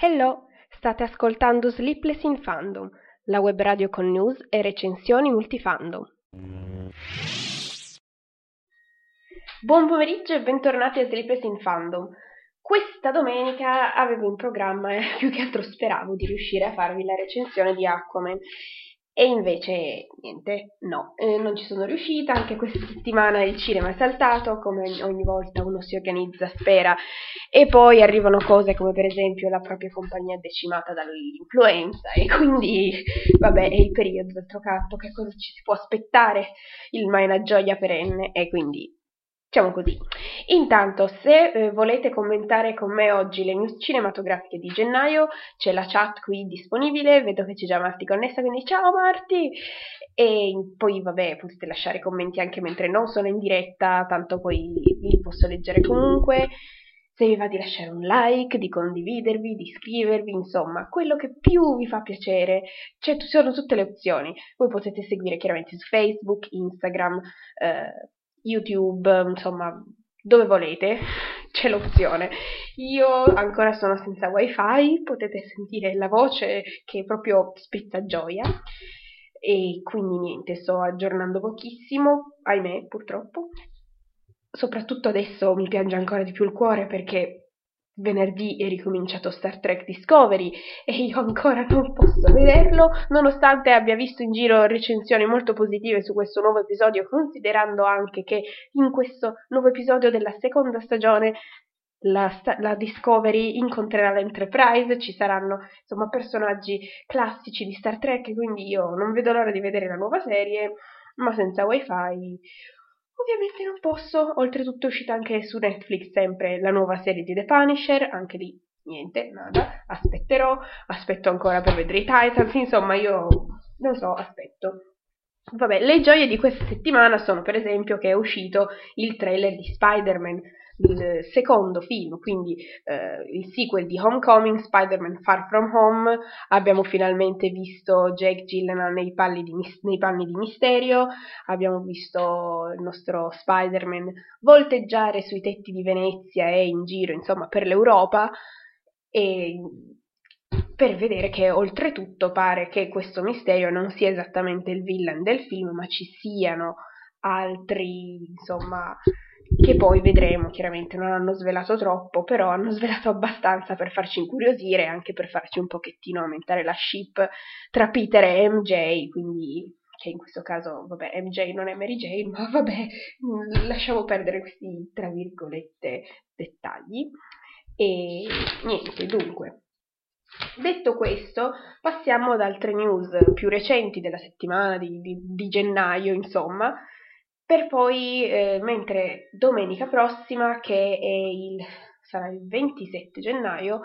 Hello, state ascoltando Sleepless in Fandom, la web radio con news e recensioni multifandom. Buon pomeriggio e bentornati a Sleepless in Fandom. Questa domenica avevo in programma e più che altro speravo di riuscire a farvi la recensione di Aquaman e invece niente, no, eh, non ci sono riuscita, anche questa settimana il cinema è saltato, come ogni volta uno si organizza, spera, e poi arrivano cose come per esempio la propria compagnia decimata dall'influenza. E quindi vabbè è il periodo d'altro canto, che cosa ci si può aspettare, il mai una gioia perenne. E quindi Diciamo così. Intanto, se eh, volete commentare con me oggi le news cinematografiche di gennaio, c'è la chat qui disponibile, vedo che c'è già Marti connessa, quindi ciao Marti! E poi, vabbè, potete lasciare commenti anche mentre non sono in diretta, tanto poi li posso leggere comunque. Se vi va di lasciare un like, di condividervi, di iscrivervi, insomma, quello che più vi fa piacere, cioè, ci sono tutte le opzioni. Voi potete seguire chiaramente su Facebook, Instagram, eh, YouTube, insomma, dove volete, c'è l'opzione. Io ancora sono senza wifi, potete sentire la voce che proprio spezza gioia e quindi niente, sto aggiornando pochissimo, ahimè purtroppo. Soprattutto adesso mi piange ancora di più il cuore perché Venerdì è ricominciato Star Trek Discovery e io ancora non posso vederlo, nonostante abbia visto in giro recensioni molto positive su questo nuovo episodio, considerando anche che in questo nuovo episodio della seconda stagione la, la, Discovery incontrerà l'Enterprise, ci saranno insomma personaggi classici di Star Trek, quindi io non vedo l'ora di vedere la nuova serie, ma senza wifi Ovviamente non posso, oltretutto è uscita anche su Netflix sempre la nuova serie di The Punisher, anche lì niente, nada, aspetterò, aspetto ancora per vedere i Titans, insomma io non so, aspetto. Vabbè, le gioie di questa settimana sono per esempio che è uscito il trailer di Spider-Man, il secondo film, quindi eh, il sequel di Homecoming, Spider-Man Far From Home, abbiamo finalmente visto Jake Gyllenhaal nei, di, nei panni di Misterio, abbiamo visto il nostro Spider-Man volteggiare sui tetti di Venezia e in giro, insomma, per l'Europa e per vedere che oltretutto pare che questo Misterio non sia esattamente il villain del film, ma ci siano altri, insomma, che poi vedremo, chiaramente non hanno svelato troppo, però hanno svelato abbastanza per farci incuriosire e anche per farci un pochettino aumentare la ship tra Peter e MJ, quindi che in questo caso, vabbè, MJ non è Mary Jane, ma vabbè, lasciamo perdere questi, tra virgolette, dettagli. E niente, dunque, Detto questo, passiamo ad altre news più recenti della settimana di, di, di gennaio, insomma, per poi, eh, mentre domenica prossima, che il, sarà il 27 gennaio,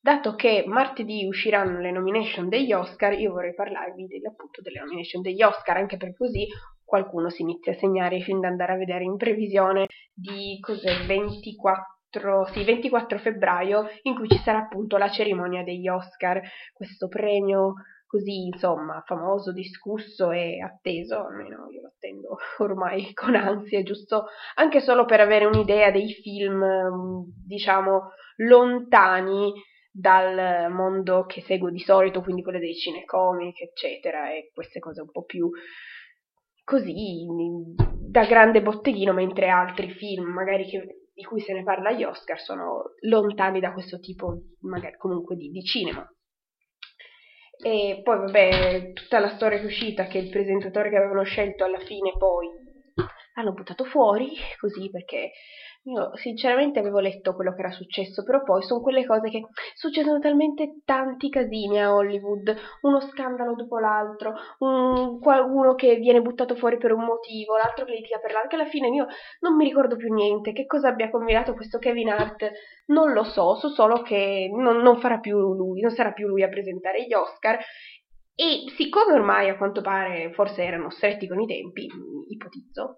dato che martedì usciranno le nomination degli Oscar, io vorrei parlarvi delle, appunto delle nomination degli Oscar, anche per così qualcuno si inizia a segnare film da andare a vedere in previsione di cos'è 24, sì, 24 febbraio, in cui ci sarà appunto la cerimonia degli Oscar, questo premio così insomma famoso, discusso e atteso, almeno io lo attendo ormai con ansia, giusto anche solo per avere un'idea dei film, mm, diciamo, lontani dal mondo che seguo di solito, quindi quello dei cinecomic, eccetera, e queste cose un po' più così da grande botteghino, mentre altri film, magari che, di cui se ne parla agli Oscar, sono lontani da questo tipo, magari comunque di, di cinema. E poi, vabbè, tutta la storia che è uscita, che il presentatore che avevano scelto alla fine poi l'hanno buttato fuori così perché io sinceramente avevo letto quello che era successo, però poi sono quelle cose che succedono talmente tanti casini a Hollywood, uno scandalo dopo l'altro, un, uno che viene buttato fuori per un motivo, l'altro che litiga per l'altro, che alla fine io non mi ricordo più niente, che cosa abbia combinato questo Kevin Hart, non lo so, so solo che non, non farà più lui, non sarà più lui a presentare gli Oscar. E siccome ormai a quanto pare forse erano stretti con i tempi, ipotizzo,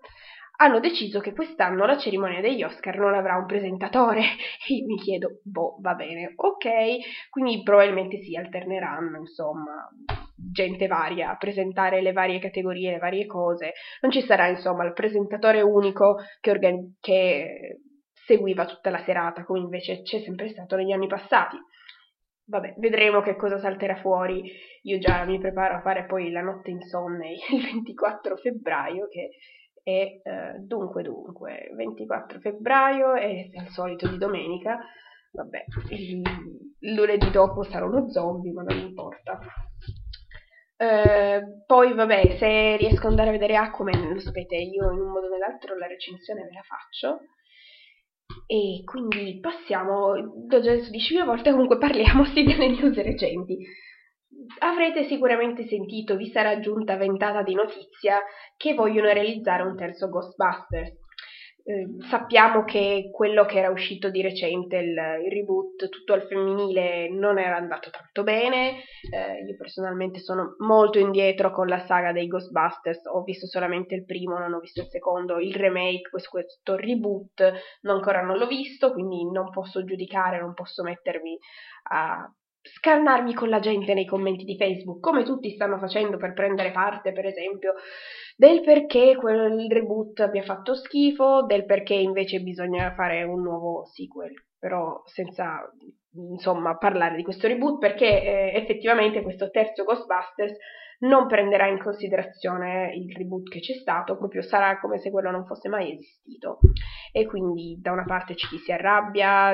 hanno deciso che quest'anno la cerimonia degli Oscar non avrà un presentatore e io mi chiedo, boh, va bene, ok, quindi probabilmente si alterneranno, insomma, gente varia a presentare le varie categorie, le varie cose, non ci sarà insomma il presentatore unico che, organi- che seguiva tutta la serata come invece c'è sempre stato negli anni passati. Vabbè, vedremo che cosa salterà fuori. Io già mi preparo a fare poi la notte insonne il 24 febbraio che e eh, dunque dunque 24 febbraio e al solito di domenica vabbè il, lunedì dopo sarà uno zombie ma non importa. Eh, poi vabbè se riesco ad andare a vedere Aquaman lo sapete io in un modo o nell'altro la recensione ve la faccio. E quindi passiamo l'ho già detto 10.000 volte comunque parliamo sì delle news recenti avrete sicuramente sentito, vi sarà giunta ventata di notizia che vogliono realizzare un terzo Ghostbusters. Eh, sappiamo che quello che era uscito di recente, il, il, reboot tutto al femminile, non era andato tanto bene. Eh, io personalmente sono molto indietro con la saga dei Ghostbusters, ho visto solamente il primo, non ho visto il secondo, il remake, questo, questo reboot non, ancora non l'ho visto, quindi non posso giudicare, non posso mettermi a scannarmi con la gente nei commenti di Facebook, come tutti stanno facendo per prendere parte, per esempio, del perché quel reboot abbia fatto schifo, del perché invece bisogna fare un nuovo sequel, però senza insomma parlare di questo reboot perché eh, effettivamente questo terzo Ghostbusters non prenderà in considerazione il reboot che c'è stato, proprio sarà come se quello non fosse mai esistito. E quindi da una parte chi si arrabbia,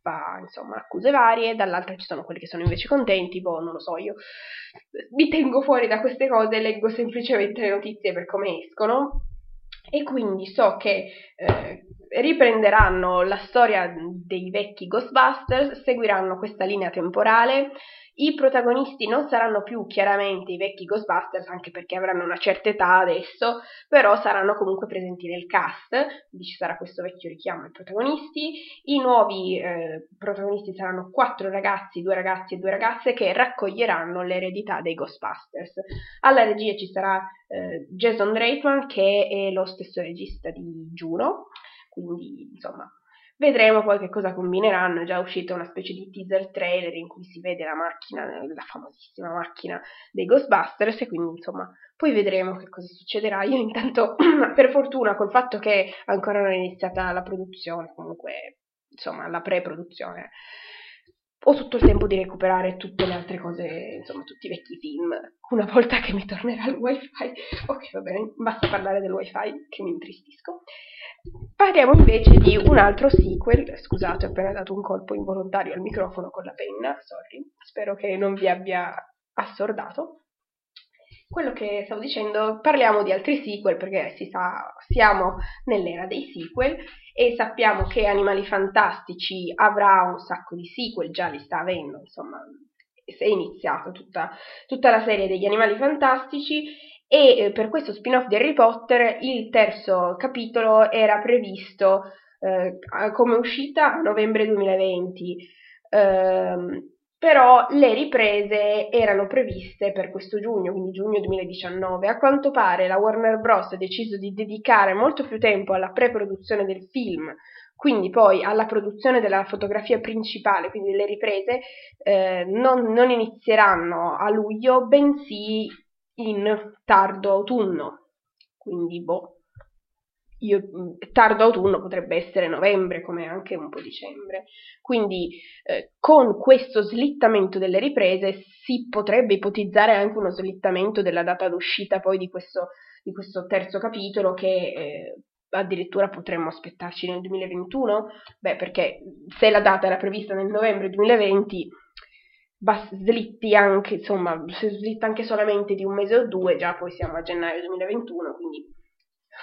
fa insomma accuse varie, dall'altra ci sono quelli che sono invece contenti, boh, non lo so, io mi tengo fuori da queste cose, leggo semplicemente le notizie per come escono e quindi so che eh, riprenderanno la storia dei vecchi Ghostbusters, seguiranno questa linea temporale i protagonisti non saranno più chiaramente i vecchi Ghostbusters, anche perché avranno una certa età adesso, però saranno comunque presenti nel cast, quindi ci sarà questo vecchio richiamo ai protagonisti. I nuovi eh, protagonisti saranno quattro ragazzi, due ragazzi e due ragazze che raccoglieranno l'eredità dei Ghostbusters. Alla regia ci sarà eh, Jason Reitman, che è lo stesso regista di Juno, quindi insomma Vedremo poi che cosa combineranno, è già uscita una specie di teaser trailer in cui si vede la macchina, la famosissima macchina dei Ghostbusters e quindi insomma poi vedremo che cosa succederà. Io intanto per fortuna col fatto che ancora non è iniziata la produzione, comunque insomma la pre-produzione, ho tutto il tempo di recuperare tutte le altre cose, insomma tutti i vecchi film, una volta che mi tornerà il wifi. Ok, va bene, basta parlare del wifi che mi intristisco. Parliamo invece di un altro sequel, scusate ho appena dato un colpo involontario al microfono con la penna, sorry, spero che non vi abbia assordato. Quello che stavo dicendo, parliamo di altri sequel perché si sa, siamo nell'era dei sequel e sappiamo che Animali Fantastici avrà un sacco di sequel, già li sta avendo, insomma, è iniziata tutta, tutta la serie degli Animali Fantastici e eh, per questo spin-off di Harry Potter il terzo capitolo era previsto eh, come uscita a novembre 2020. Eh, però le riprese erano previste per questo giugno, quindi giugno 2019. A quanto pare la Warner Bros. ha deciso di dedicare molto più tempo alla pre-produzione del film, quindi poi alla produzione della fotografia principale, quindi le riprese, eh, non, non inizieranno a luglio, bensì in tardo autunno, quindi boh, io, tardo autunno potrebbe essere novembre come anche un po' dicembre. Quindi eh, con questo slittamento delle riprese si potrebbe ipotizzare anche uno slittamento della data d'uscita poi di questo, di questo terzo capitolo che eh, addirittura potremmo aspettarci nel 2021. Beh, perché se la data era prevista nel novembre 2020 slitti anche, insomma, se slitta anche solamente di un mese o due, già poi siamo a gennaio 2021, quindi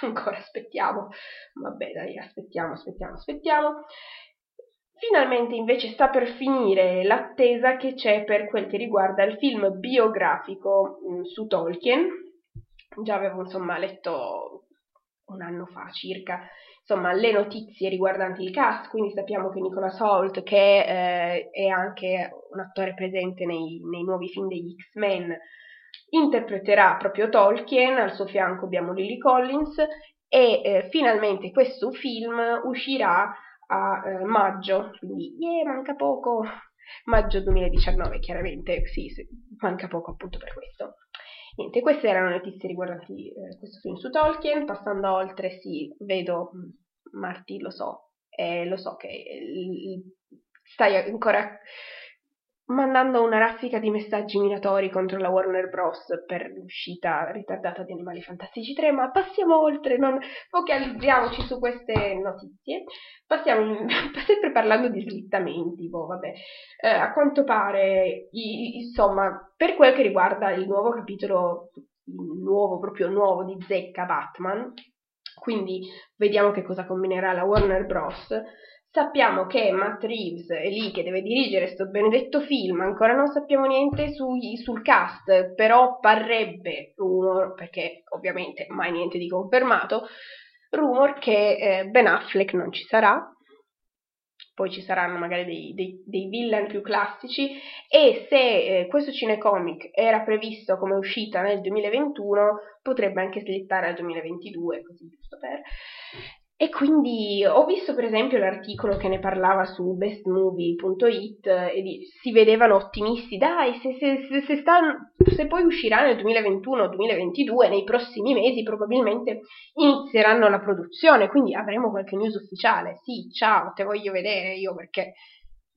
ancora aspettiamo, vabbè dai, aspettiamo, aspettiamo, aspettiamo. Finalmente invece sta per finire l'attesa che c'è per quel che riguarda il film biografico mh, mm, su Tolkien. Già avevo insomma letto un anno fa circa insomma le notizie riguardanti il cast, quindi sappiamo che Nicholas Holt, che eh, è anche un attore presente nei, nei nuovi film degli X-Men, interpreterà proprio Tolkien, al suo fianco abbiamo Lily Collins e eh, finalmente questo film uscirà a eh, maggio, quindi yeah, manca poco, maggio 2019 chiaramente, sì, sì, manca poco appunto per questo. Niente, queste erano le notizie riguardanti eh, questo film su Tolkien, passando oltre, sì, vedo, mm, Marti, lo so, eh, lo so che stai ancora mandando una raffica di messaggi minatori contro la Warner Bros. per l'uscita ritardata di Animali Fantastici 3, ma passiamo oltre, non focalizziamoci su queste notizie. Passiamo, sempre parlando di slittamenti, boh, vabbè. Eh, a quanto pare, i, insomma, per quel che riguarda il nuovo capitolo, il nuovo, proprio nuovo di Zecca Batman, quindi vediamo che cosa combinerà la Warner Bros., Sappiamo che Matt Reeves è lì che deve dirigere questo benedetto film, ancora non sappiamo niente sui, sul cast, però parrebbe rumor, perché ovviamente mai niente di confermato, rumor che eh, Ben Affleck non ci sarà, poi ci saranno magari dei, dei, dei villain più classici. E se eh, questo cinecomic era previsto come uscita nel 2021 potrebbe anche slittare al 2022, così giusto per... E quindi ho visto per esempio l'articolo che ne parlava su bestmovie.it e di, si vedevano ottimisti, dai, se, se, se, se, sta, se poi uscirà nel 2021 o 2022, nei prossimi mesi probabilmente inizieranno la produzione, quindi avremo qualche news ufficiale. Sì, ciao, te voglio vedere io perché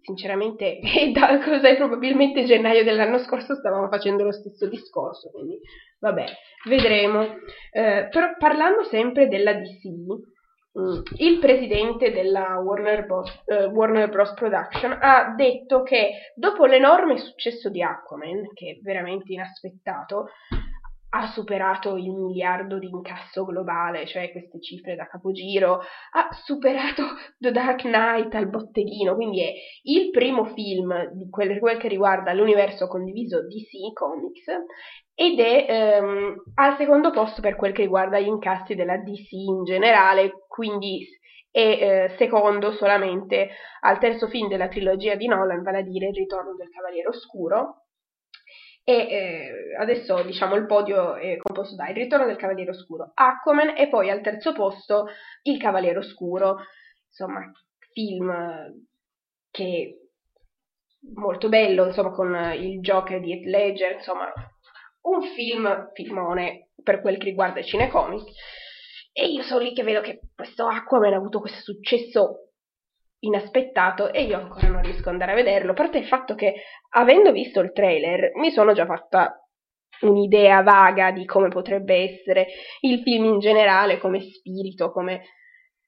sinceramente da cos'è probabilmente gennaio dell'anno scorso stavamo facendo lo stesso discorso, quindi vabbè, vedremo. Eh, però parlando sempre della DC. Il presidente della Warner Bros, uh, Warner Bros. Production ha detto che dopo l'enorme successo di Aquaman, che è veramente inaspettato, ha superato il miliardo di incasso globale, cioè queste cifre da capogiro, ha superato The Dark Knight al botteghino, quindi è il primo film di quel, quel che riguarda l'universo condiviso DC Comics ed è ehm, al secondo posto per quel che riguarda gli incassi della DC in generale, quindi è eh, secondo solamente al terzo film della trilogia di Nolan, vale a dire Il ritorno del Cavaliere Oscuro. E eh, adesso diciamo il podio è composto da Il ritorno del Cavaliere Oscuro, Aquaman e poi al terzo posto Il Cavaliere Oscuro, insomma, film che molto bello, insomma, con il Joker di Heath Ledger, insomma, un film, filmone per quel che riguarda il cinecomic. E io sono lì che vedo che questo Aquaman ha avuto questo successo inaspettato e io ancora non riesco ad andare a vederlo, a parte il fatto che avendo visto il trailer mi sono già fatta un'idea vaga di come potrebbe essere il film in generale, come spirito, come,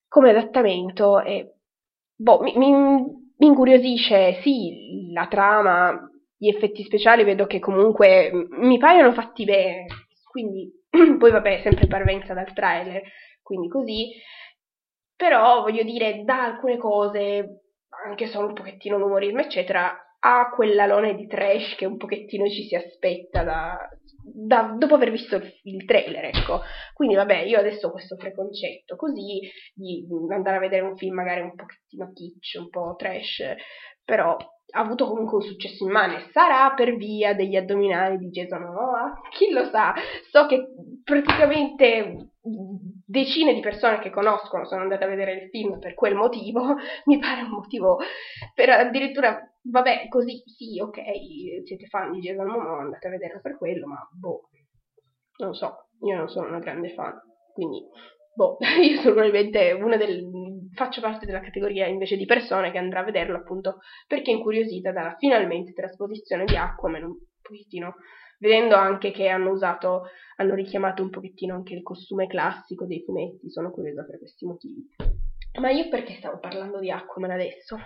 come adattamento e boh, mi, mi, mi incuriosisce sì la trama, gli effetti speciali vedo che comunque mi paiono fatti bene, quindi poi vabbè, sempre parvenza dal trailer, quindi così, però voglio dire, da alcune cose, anche solo un pochettino l'umorismo, eccetera, ha quell'alone di trash che un pochettino ci si aspetta da, da, dopo aver visto il, il, trailer, ecco. Quindi vabbè, io adesso ho questo preconcetto così di andare a vedere un film magari un pochettino kitsch, un po' trash, però ha avuto comunque un successo immane. Sarà per via degli addominali di Jason Momoa? Chi lo sa? So che praticamente decine di persone che conoscono sono andate a vedere il film per quel motivo. Mi pare un motivo per addirittura, vabbè, così sì, ok, siete fan di Jason Momoa, andate a vederlo per quello, ma boh, non so, io non sono una grande fan, quindi boh, io sono probabilmente una del, faccio parte della categoria invece di persone che andrà a vederlo appunto perché è incuriosita dalla finalmente trasposizione di Aquaman un pochettino, vedendo anche che hanno usato, hanno richiamato un pochettino anche il costume classico dei fumetti, sono curiosa per questi motivi. Ma io perché stavo parlando di Aquaman adesso?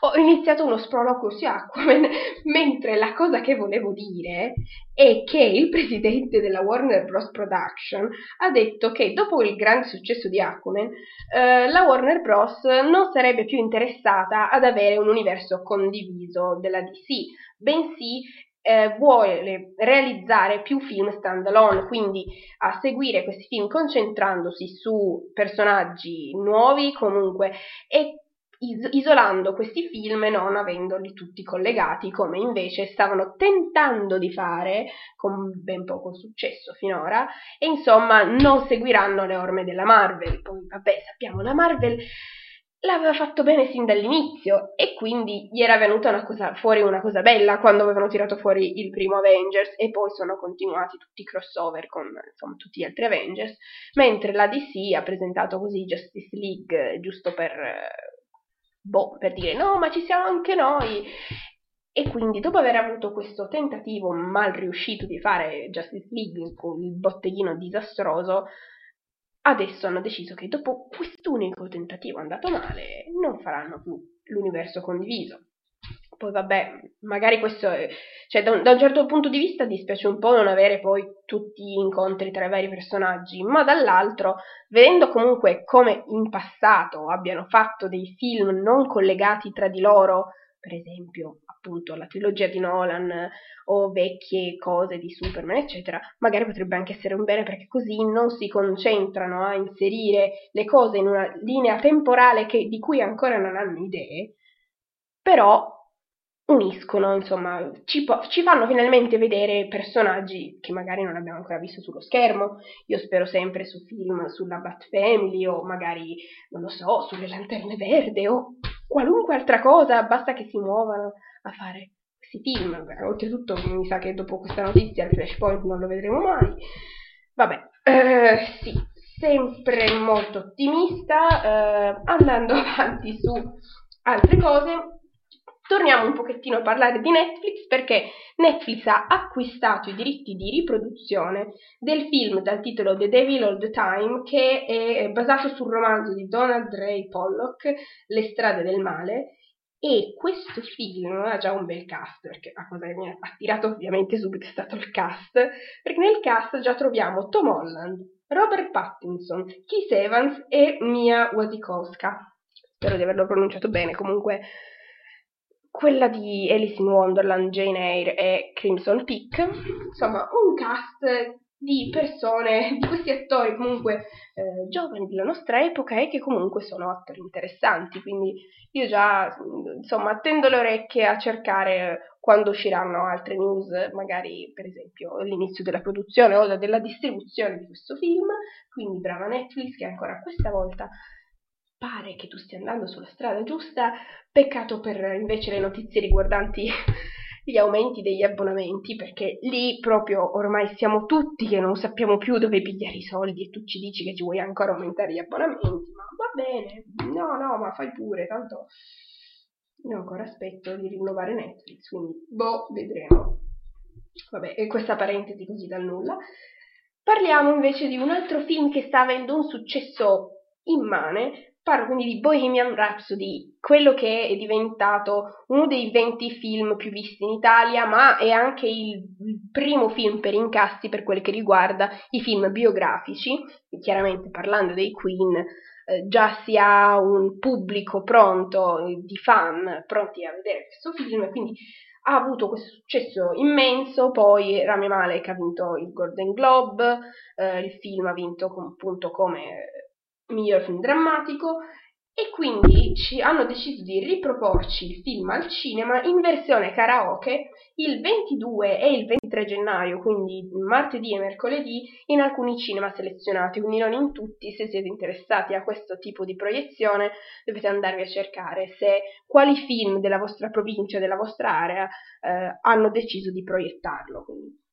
Ho iniziato uno sproloquio su Aquaman, mentre la cosa che volevo dire è che il presidente della Warner Bros. Production ha detto che dopo il grande successo di Aquaman, eh, la Warner Bros. non sarebbe più interessata ad avere un universo condiviso della DC, bensì eh, vuole realizzare più film standalone, quindi a seguire questi film concentrandosi su personaggi nuovi comunque e is- isolando questi film e non avendoli tutti collegati come invece stavano tentando di fare con ben poco successo finora e insomma non seguiranno le orme della Marvel. Poi vabbè sappiamo la Marvel l'aveva fatto bene sin dall'inizio e quindi gli era venuta una cosa, fuori una cosa bella quando avevano tirato fuori il primo Avengers e poi sono continuati tutti i crossover con insomma, tutti gli altri Avengers, mentre la DC ha presentato così Justice League giusto per, boh, per dire no ma ci siamo anche noi e quindi dopo aver avuto questo tentativo mal riuscito di fare Justice League con il botteghino disastroso Adesso hanno deciso che dopo quest'unico tentativo andato male non faranno più l'universo condiviso. Poi vabbè, magari questo è, cioè da un, da un, certo punto di vista dispiace un po' non avere poi tutti gli incontri tra i vari personaggi, ma dall'altro, vedendo comunque come in passato abbiano fatto dei film non collegati tra di loro, per esempio appunto la trilogia di Nolan o vecchie cose di Superman, eccetera, magari potrebbe anche essere un bene perché così non si concentrano a inserire le cose in una linea temporale che, di cui ancora non hanno idee, però uniscono, insomma, ci, po- ci, fanno finalmente vedere personaggi che magari non abbiamo ancora visto sullo schermo. Io spero sempre su film sulla Bat Family o magari, non lo so, sulle lanterne verde o qualunque altra cosa, basta che si muovano a fare questi film. Oltretutto mi sa che dopo questa notizia il flashpoint non lo vedremo mai. Vabbè, eh, sì, sempre molto ottimista, eh, andando avanti su altre cose. Torniamo un pochettino a parlare di Netflix perché Netflix ha acquistato i diritti di riproduzione del film dal titolo The Devil All the Time che è basato sul romanzo di Donald Ray Pollock Le strade del male. E questo film ha già un bel cast, perché la cosa che mi ha attirato ovviamente subito è stato il cast, perché nel cast già troviamo Tom Holland, Robert Pattinson, Keith Evans e Mia Wasikowska. Spero di averlo pronunciato bene, comunque quella di Alice in Wonderland, Jane Eyre e Crimson Peak. Insomma, un cast di persone, di questi attori comunque eh, giovani della nostra epoca e che comunque sono attori interessanti, quindi io già insomma attendo le orecchie a cercare quando usciranno altre news, magari per esempio l'inizio della produzione o della distribuzione di questo film, quindi brava Netflix che ancora questa volta pare che tu stia andando sulla strada giusta, peccato per invece le notizie riguardanti gli aumenti degli abbonamenti, perché lì proprio ormai siamo tutti che non sappiamo più dove pigliare i soldi e tu ci dici che ci vuoi ancora aumentare gli abbonamenti, ma va bene, no, no, ma fai pure, tanto io ancora aspetto di rinnovare Netflix, quindi boh, vedremo. Vabbè, e questa parentesi così dal nulla. Parliamo invece di un altro film che sta avendo un successo immane, Parlo quindi di Bohemian Rhapsody, quello che è diventato uno dei 20 film più visti in Italia, ma è anche il primo film per incassi per quel che riguarda i film biografici, chiaramente parlando dei Queen, eh, già si ha un pubblico pronto di fan pronti a vedere questo film, quindi ha avuto questo successo immenso, poi Rami Malek ha vinto il Golden Globe, eh, il film ha vinto appunto come miglior film drammatico e quindi ci hanno deciso di riproporci il film al cinema in versione karaoke il 22 e il 23 gennaio, quindi martedì e mercoledì, in alcuni cinema selezionati, quindi non in tutti. Se siete interessati a questo tipo di proiezione, dovete andarvi a cercare se quali film della vostra provincia, della vostra area, eh, hanno deciso di proiettarlo. Quindi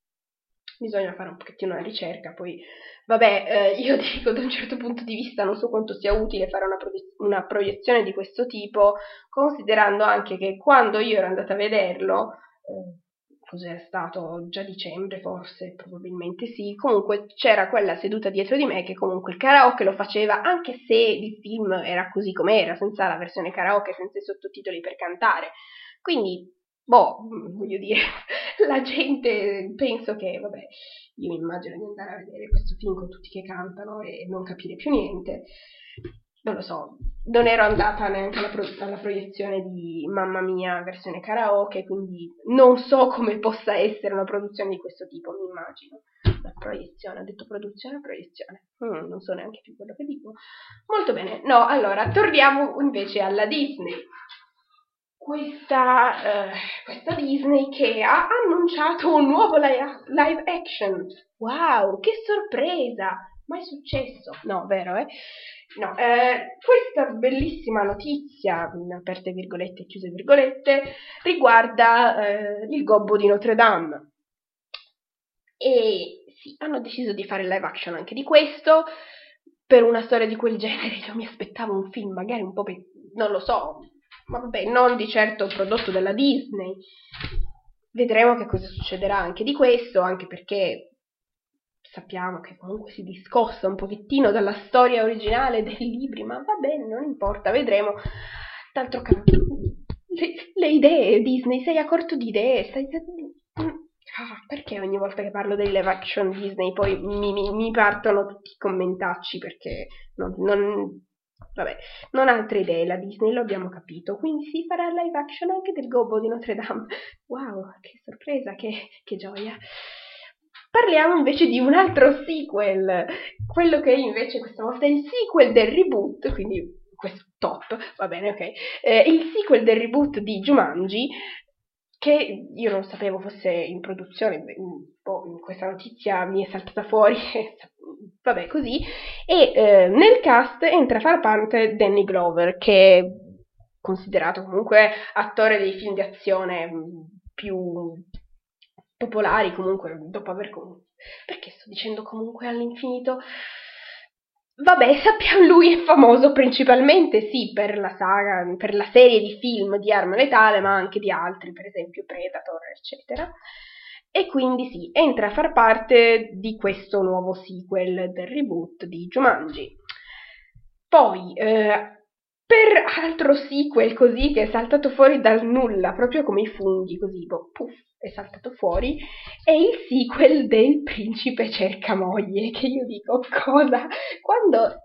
bisogna fare un pochettino una ricerca, poi vabbè, eh, io dico da un certo punto di vista non so quanto sia utile fare una, proie- una, proiezione di questo tipo, considerando anche che quando io ero andata a vederlo, eh, cos'è stato già dicembre forse, probabilmente sì, comunque c'era quella seduta dietro di me che comunque il karaoke lo faceva anche se il film era così com'era, senza la versione karaoke, senza i sottotitoli per cantare. Quindi, boh, voglio dire, la gente penso che, vabbè, io mi immagino di andare a vedere questo film con tutti che cantano e non capire più niente non lo so, non ero andata neanche alla, pro- alla, proiezione di Mamma Mia versione karaoke, quindi non so come possa essere una produzione di questo tipo, mi immagino. La proiezione, ho detto produzione proiezione? Mm, non so neanche più quello che dico. Molto bene, no, allora, torniamo invece alla Disney. Questa, eh, questa Disney che ha annunciato un nuovo live, action. Wow, che sorpresa! Mai successo? No, vero, eh? No, eh, questa bellissima notizia, aperte virgolette e chiuse virgolette, riguarda eh, il gobbo di Notre Dame. E sì, hanno deciso di fare live action anche di questo. Per una storia di quel genere io mi aspettavo un film magari un po' pe- non lo so, ma vabbè, non di certo prodotto dalla Disney. Vedremo che cosa succederà anche di questo, anche perché sappiamo che comunque si discosta un pochettino dalla storia originale dei libri, ma va bene, non importa, vedremo. D'altro canto, le, le idee, Disney, sei a corto di idee, stai... Ah, perché ogni volta che parlo dei live action Disney poi mi, mi, mi partono tutti i commentacci perché non, non, vabbè, non ha altre idee la Disney, lo abbiamo capito, quindi si farà live action anche del gobbo di Notre Dame. Wow, che sorpresa, che, che gioia. Parliamo invece di un altro sequel, quello che invece questa volta è il sequel del reboot, quindi questo top, va bene, ok, eh, il sequel del reboot di Jumanji, che io non sapevo fosse in produzione, boh, questa notizia mi è saltata fuori, vabbè così, e eh, nel cast entra a far parte Danny Glover, che è considerato comunque attore dei film di azione più popolari comunque dopo aver comunque perché sto dicendo comunque all'infinito Vabbè, sappiamo, lui è famoso principalmente, sì, per la saga, per la serie di film di Arma Letale, ma anche di altri, per esempio Predator, eccetera. E quindi sì, entra a far parte di questo nuovo sequel del reboot di Jumanji. Poi, eh, per altro sequel così che è saltato fuori dal nulla, proprio come i funghi, così, boh, puff, è saltato fuori, è il sequel del Principe cerca moglie, che io dico cosa? Quando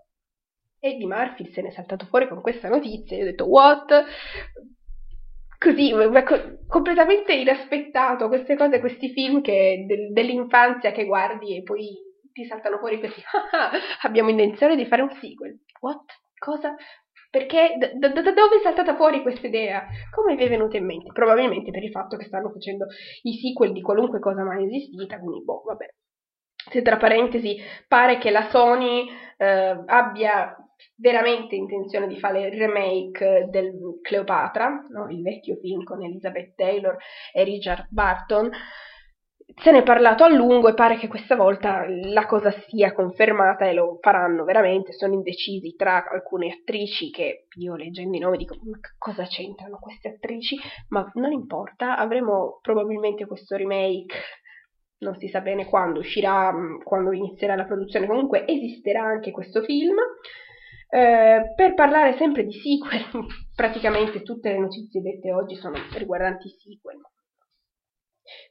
Eddie Murphy se ne è saltato fuori con questa notizia, io ho detto what? Così, completamente inaspettato, queste cose, questi film che, de, dell'infanzia che guardi e poi ti saltano fuori così, abbiamo intenzione di fare un sequel. What? Cosa? Perché da, da, da dove è saltata fuori questa idea? Come vi è venuta in mente? Probabilmente per il fatto che stanno facendo i sequel di qualunque cosa mai esistita, quindi boh, vabbè. Se tra parentesi pare che la Sony eh, abbia veramente intenzione di fare il remake del Cleopatra, no? il vecchio film con Elizabeth Taylor e Richard Barton, se ne è parlato a lungo e pare che questa volta la cosa sia confermata e lo faranno veramente. Sono indecisi tra alcune attrici che io leggendo i nomi dico ma cosa c'entrano queste attrici? Ma non importa, avremo probabilmente questo remake. Non si sa bene quando uscirà, quando inizierà la produzione, comunque esisterà anche questo film. Eh, per parlare sempre di sequel, praticamente tutte le notizie dette oggi sono riguardanti sequel,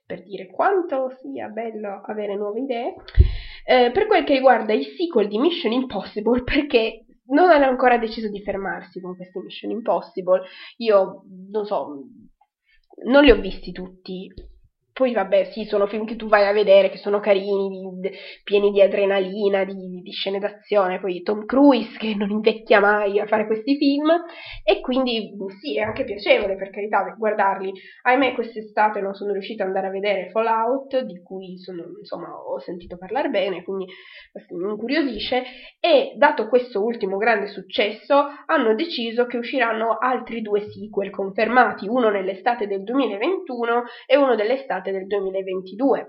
per dire quanto sia bello avere nuove idee. Eh, per quel che riguarda i sequel di Mission Impossible, perché non hanno ancora deciso di fermarsi con questi Mission Impossible, io non so, non li ho visti tutti, poi vabbè, sì, sono film che tu vai a vedere, che sono carini, di, pieni di adrenalina, di, di, scene d'azione. Poi Tom Cruise, che non invecchia mai a fare questi film, e quindi sì, è anche piacevole per carità guardarli. Ahimè, quest'estate non sono riuscita ad andare a vedere Fallout, di cui sono, insomma, ho sentito parlare bene, quindi mi incuriosisce. E dato questo ultimo grande successo, hanno deciso che usciranno altri due sequel confermati, uno nell'estate del 2021 e uno dell'estate del 2022.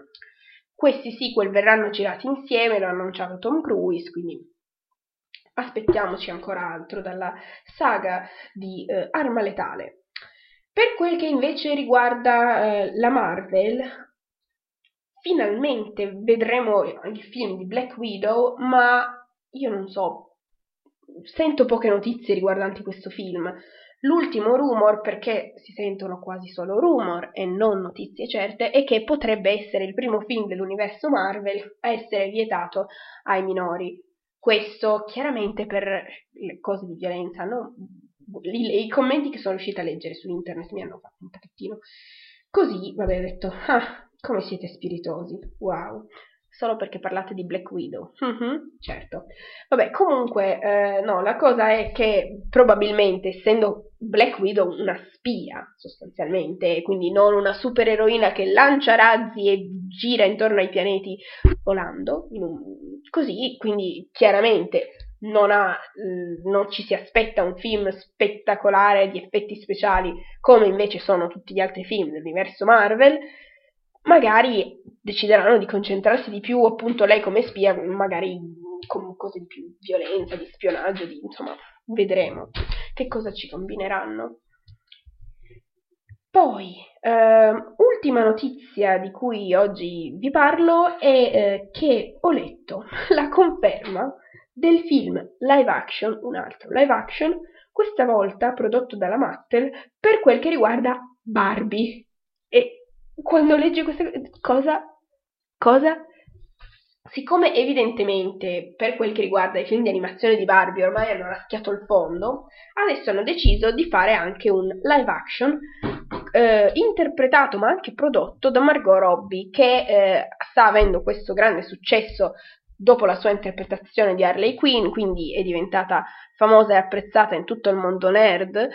Questi sequel verranno girati insieme, l'ha annunciato Tom Cruise, quindi aspettiamoci ancora altro dalla saga di eh, Arma Letale. Per quel che invece riguarda eh, la Marvel, finalmente vedremo il film di Black Widow, ma io non so, sento poche notizie riguardanti questo film. L'ultimo rumor, perché si sentono quasi solo rumor e non notizie certe, è che potrebbe essere il primo film dell'universo Marvel a essere vietato ai minori. Questo chiaramente per le cose di violenza, no? I, I, commenti che sono riuscita a leggere su internet mi hanno fatto un pochettino così, vabbè, ho detto, ah, come siete spiritosi, wow solo perché parlate di Black Widow. Mm-hmm, certo. Vabbè, comunque, eh, no, la cosa è che probabilmente, essendo Black Widow una spia, sostanzialmente, quindi non una supereroina che lancia razzi e gira intorno ai pianeti volando, un, così, quindi chiaramente non, ha, non ci si aspetta un film spettacolare di effetti speciali come invece sono tutti gli altri film dell'universo Marvel, magari decideranno di concentrarsi di più appunto lei come spia, magari con cose di più violenza, di spionaggio, di insomma, vedremo che cosa ci combineranno. Poi, eh, ultima notizia di cui oggi vi parlo è eh, che ho letto la conferma del film live action, un altro live action, questa volta prodotto dalla Mattel, per quel che riguarda Barbie. E quando leggi questa cosa, cosa? Siccome evidentemente per quel che riguarda i film di animazione di Barbie ormai hanno raschiato il fondo, adesso hanno deciso di fare anche un live action eh, interpretato ma anche prodotto da Margot Robbie che eh, sta avendo questo grande successo dopo la sua interpretazione di Harley Quinn, quindi è diventata famosa e apprezzata in tutto il mondo nerd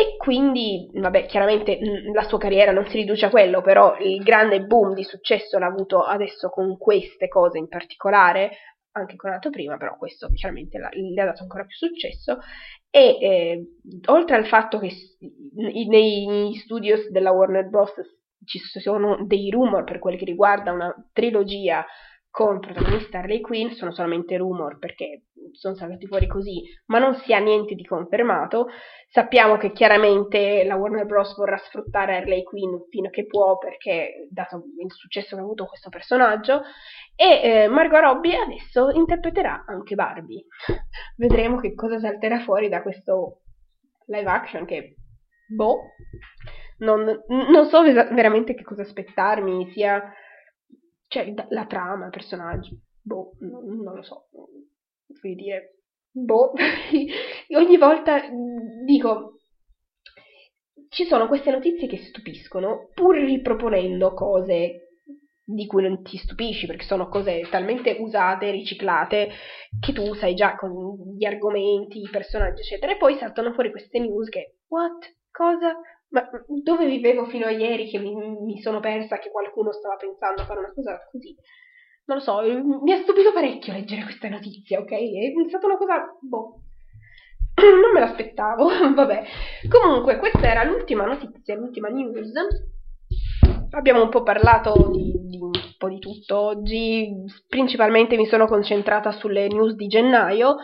e quindi, vabbè, chiaramente mm, la sua carriera non si riduce a quello, però il grande boom di successo l'ha avuto adesso con queste cose in particolare, anche con l'altro prima, però questo chiaramente le ha dato ancora più successo. E eh, oltre al fatto che nei studios della Warner Bros. ci sono dei rumor per quel che riguarda una trilogia con protagonista Harley Quinn sono solamente rumor perché sono saltati fuori così, ma non si ha niente di confermato. Sappiamo che chiaramente la Warner Bros. vorrà sfruttare Harley Quinn fino a che può perché, dato il successo che ha avuto questo personaggio, e eh, Margot Robbie adesso interpreterà anche Barbie. Vedremo che cosa salterà fuori da questo live action che, boh, non, non so veramente che cosa aspettarmi, sia cioè la trama, i personaggi, boh, non, non lo so, voglio dire, boh, ogni volta dico, ci sono queste notizie che stupiscono, pur riproponendo cose di cui non ti stupisci, perché sono cose talmente usate, riciclate, che tu sai già con gli argomenti, i personaggi, eccetera, e poi saltano fuori queste news che, what? Cosa? Ma dove vivevo fino a ieri che mi, mi, sono persa che qualcuno stava pensando a fare una cosa così? Non lo so, mi ha stupito parecchio leggere questa notizia, ok? È stata una cosa, boh, non me l'aspettavo, vabbè. Comunque, questa era l'ultima notizia, l'ultima news. Abbiamo un po' parlato di, di un po' di tutto oggi, principalmente mi sono concentrata sulle news di gennaio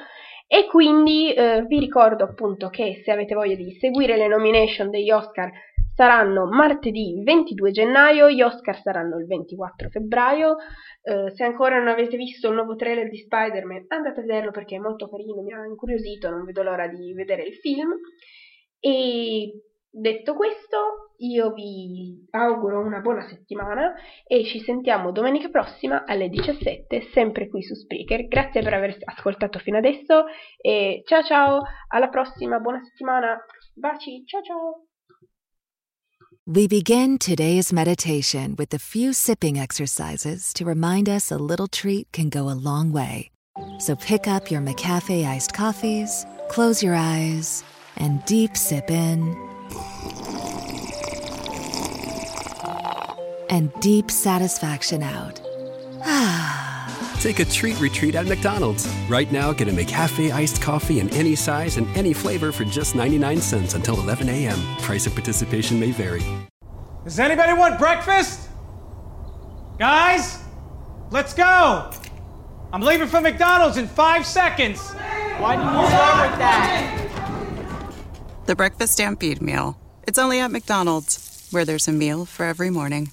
e quindi eh, vi ricordo appunto che se avete voglia di seguire le nomination degli Oscar saranno martedì 22 gennaio, gli Oscar saranno il 24 febbraio. Eh, se ancora non avete visto il nuovo trailer di Spider-Man, andate a vederlo perché è molto carino, mi ha incuriosito, non vedo l'ora di vedere il film. E Detto questo, io vi auguro una buona settimana e ci sentiamo domenica prossima alle 17, sempre qui su Spreaker. Grazie per aver ascoltato fino adesso e ciao ciao, alla prossima, buona settimana. Baci, ciao ciao. We begin today's meditation with a few sipping exercises to remind us a little treat can go a long way. So pick up your McCafe iced coffees, close your eyes, and deep sip in. And deep satisfaction out. Ah. Take a treat retreat at McDonald's. Right now, get a McCafe iced coffee in any size and any flavor for just 99 cents until 11 a.m. Price of participation may vary. Does anybody want breakfast? Guys, let's go. I'm leaving for McDonald's in five seconds. Why did you start with that? The Breakfast Stampede Meal It's only at McDonald's, where there's a meal for every morning.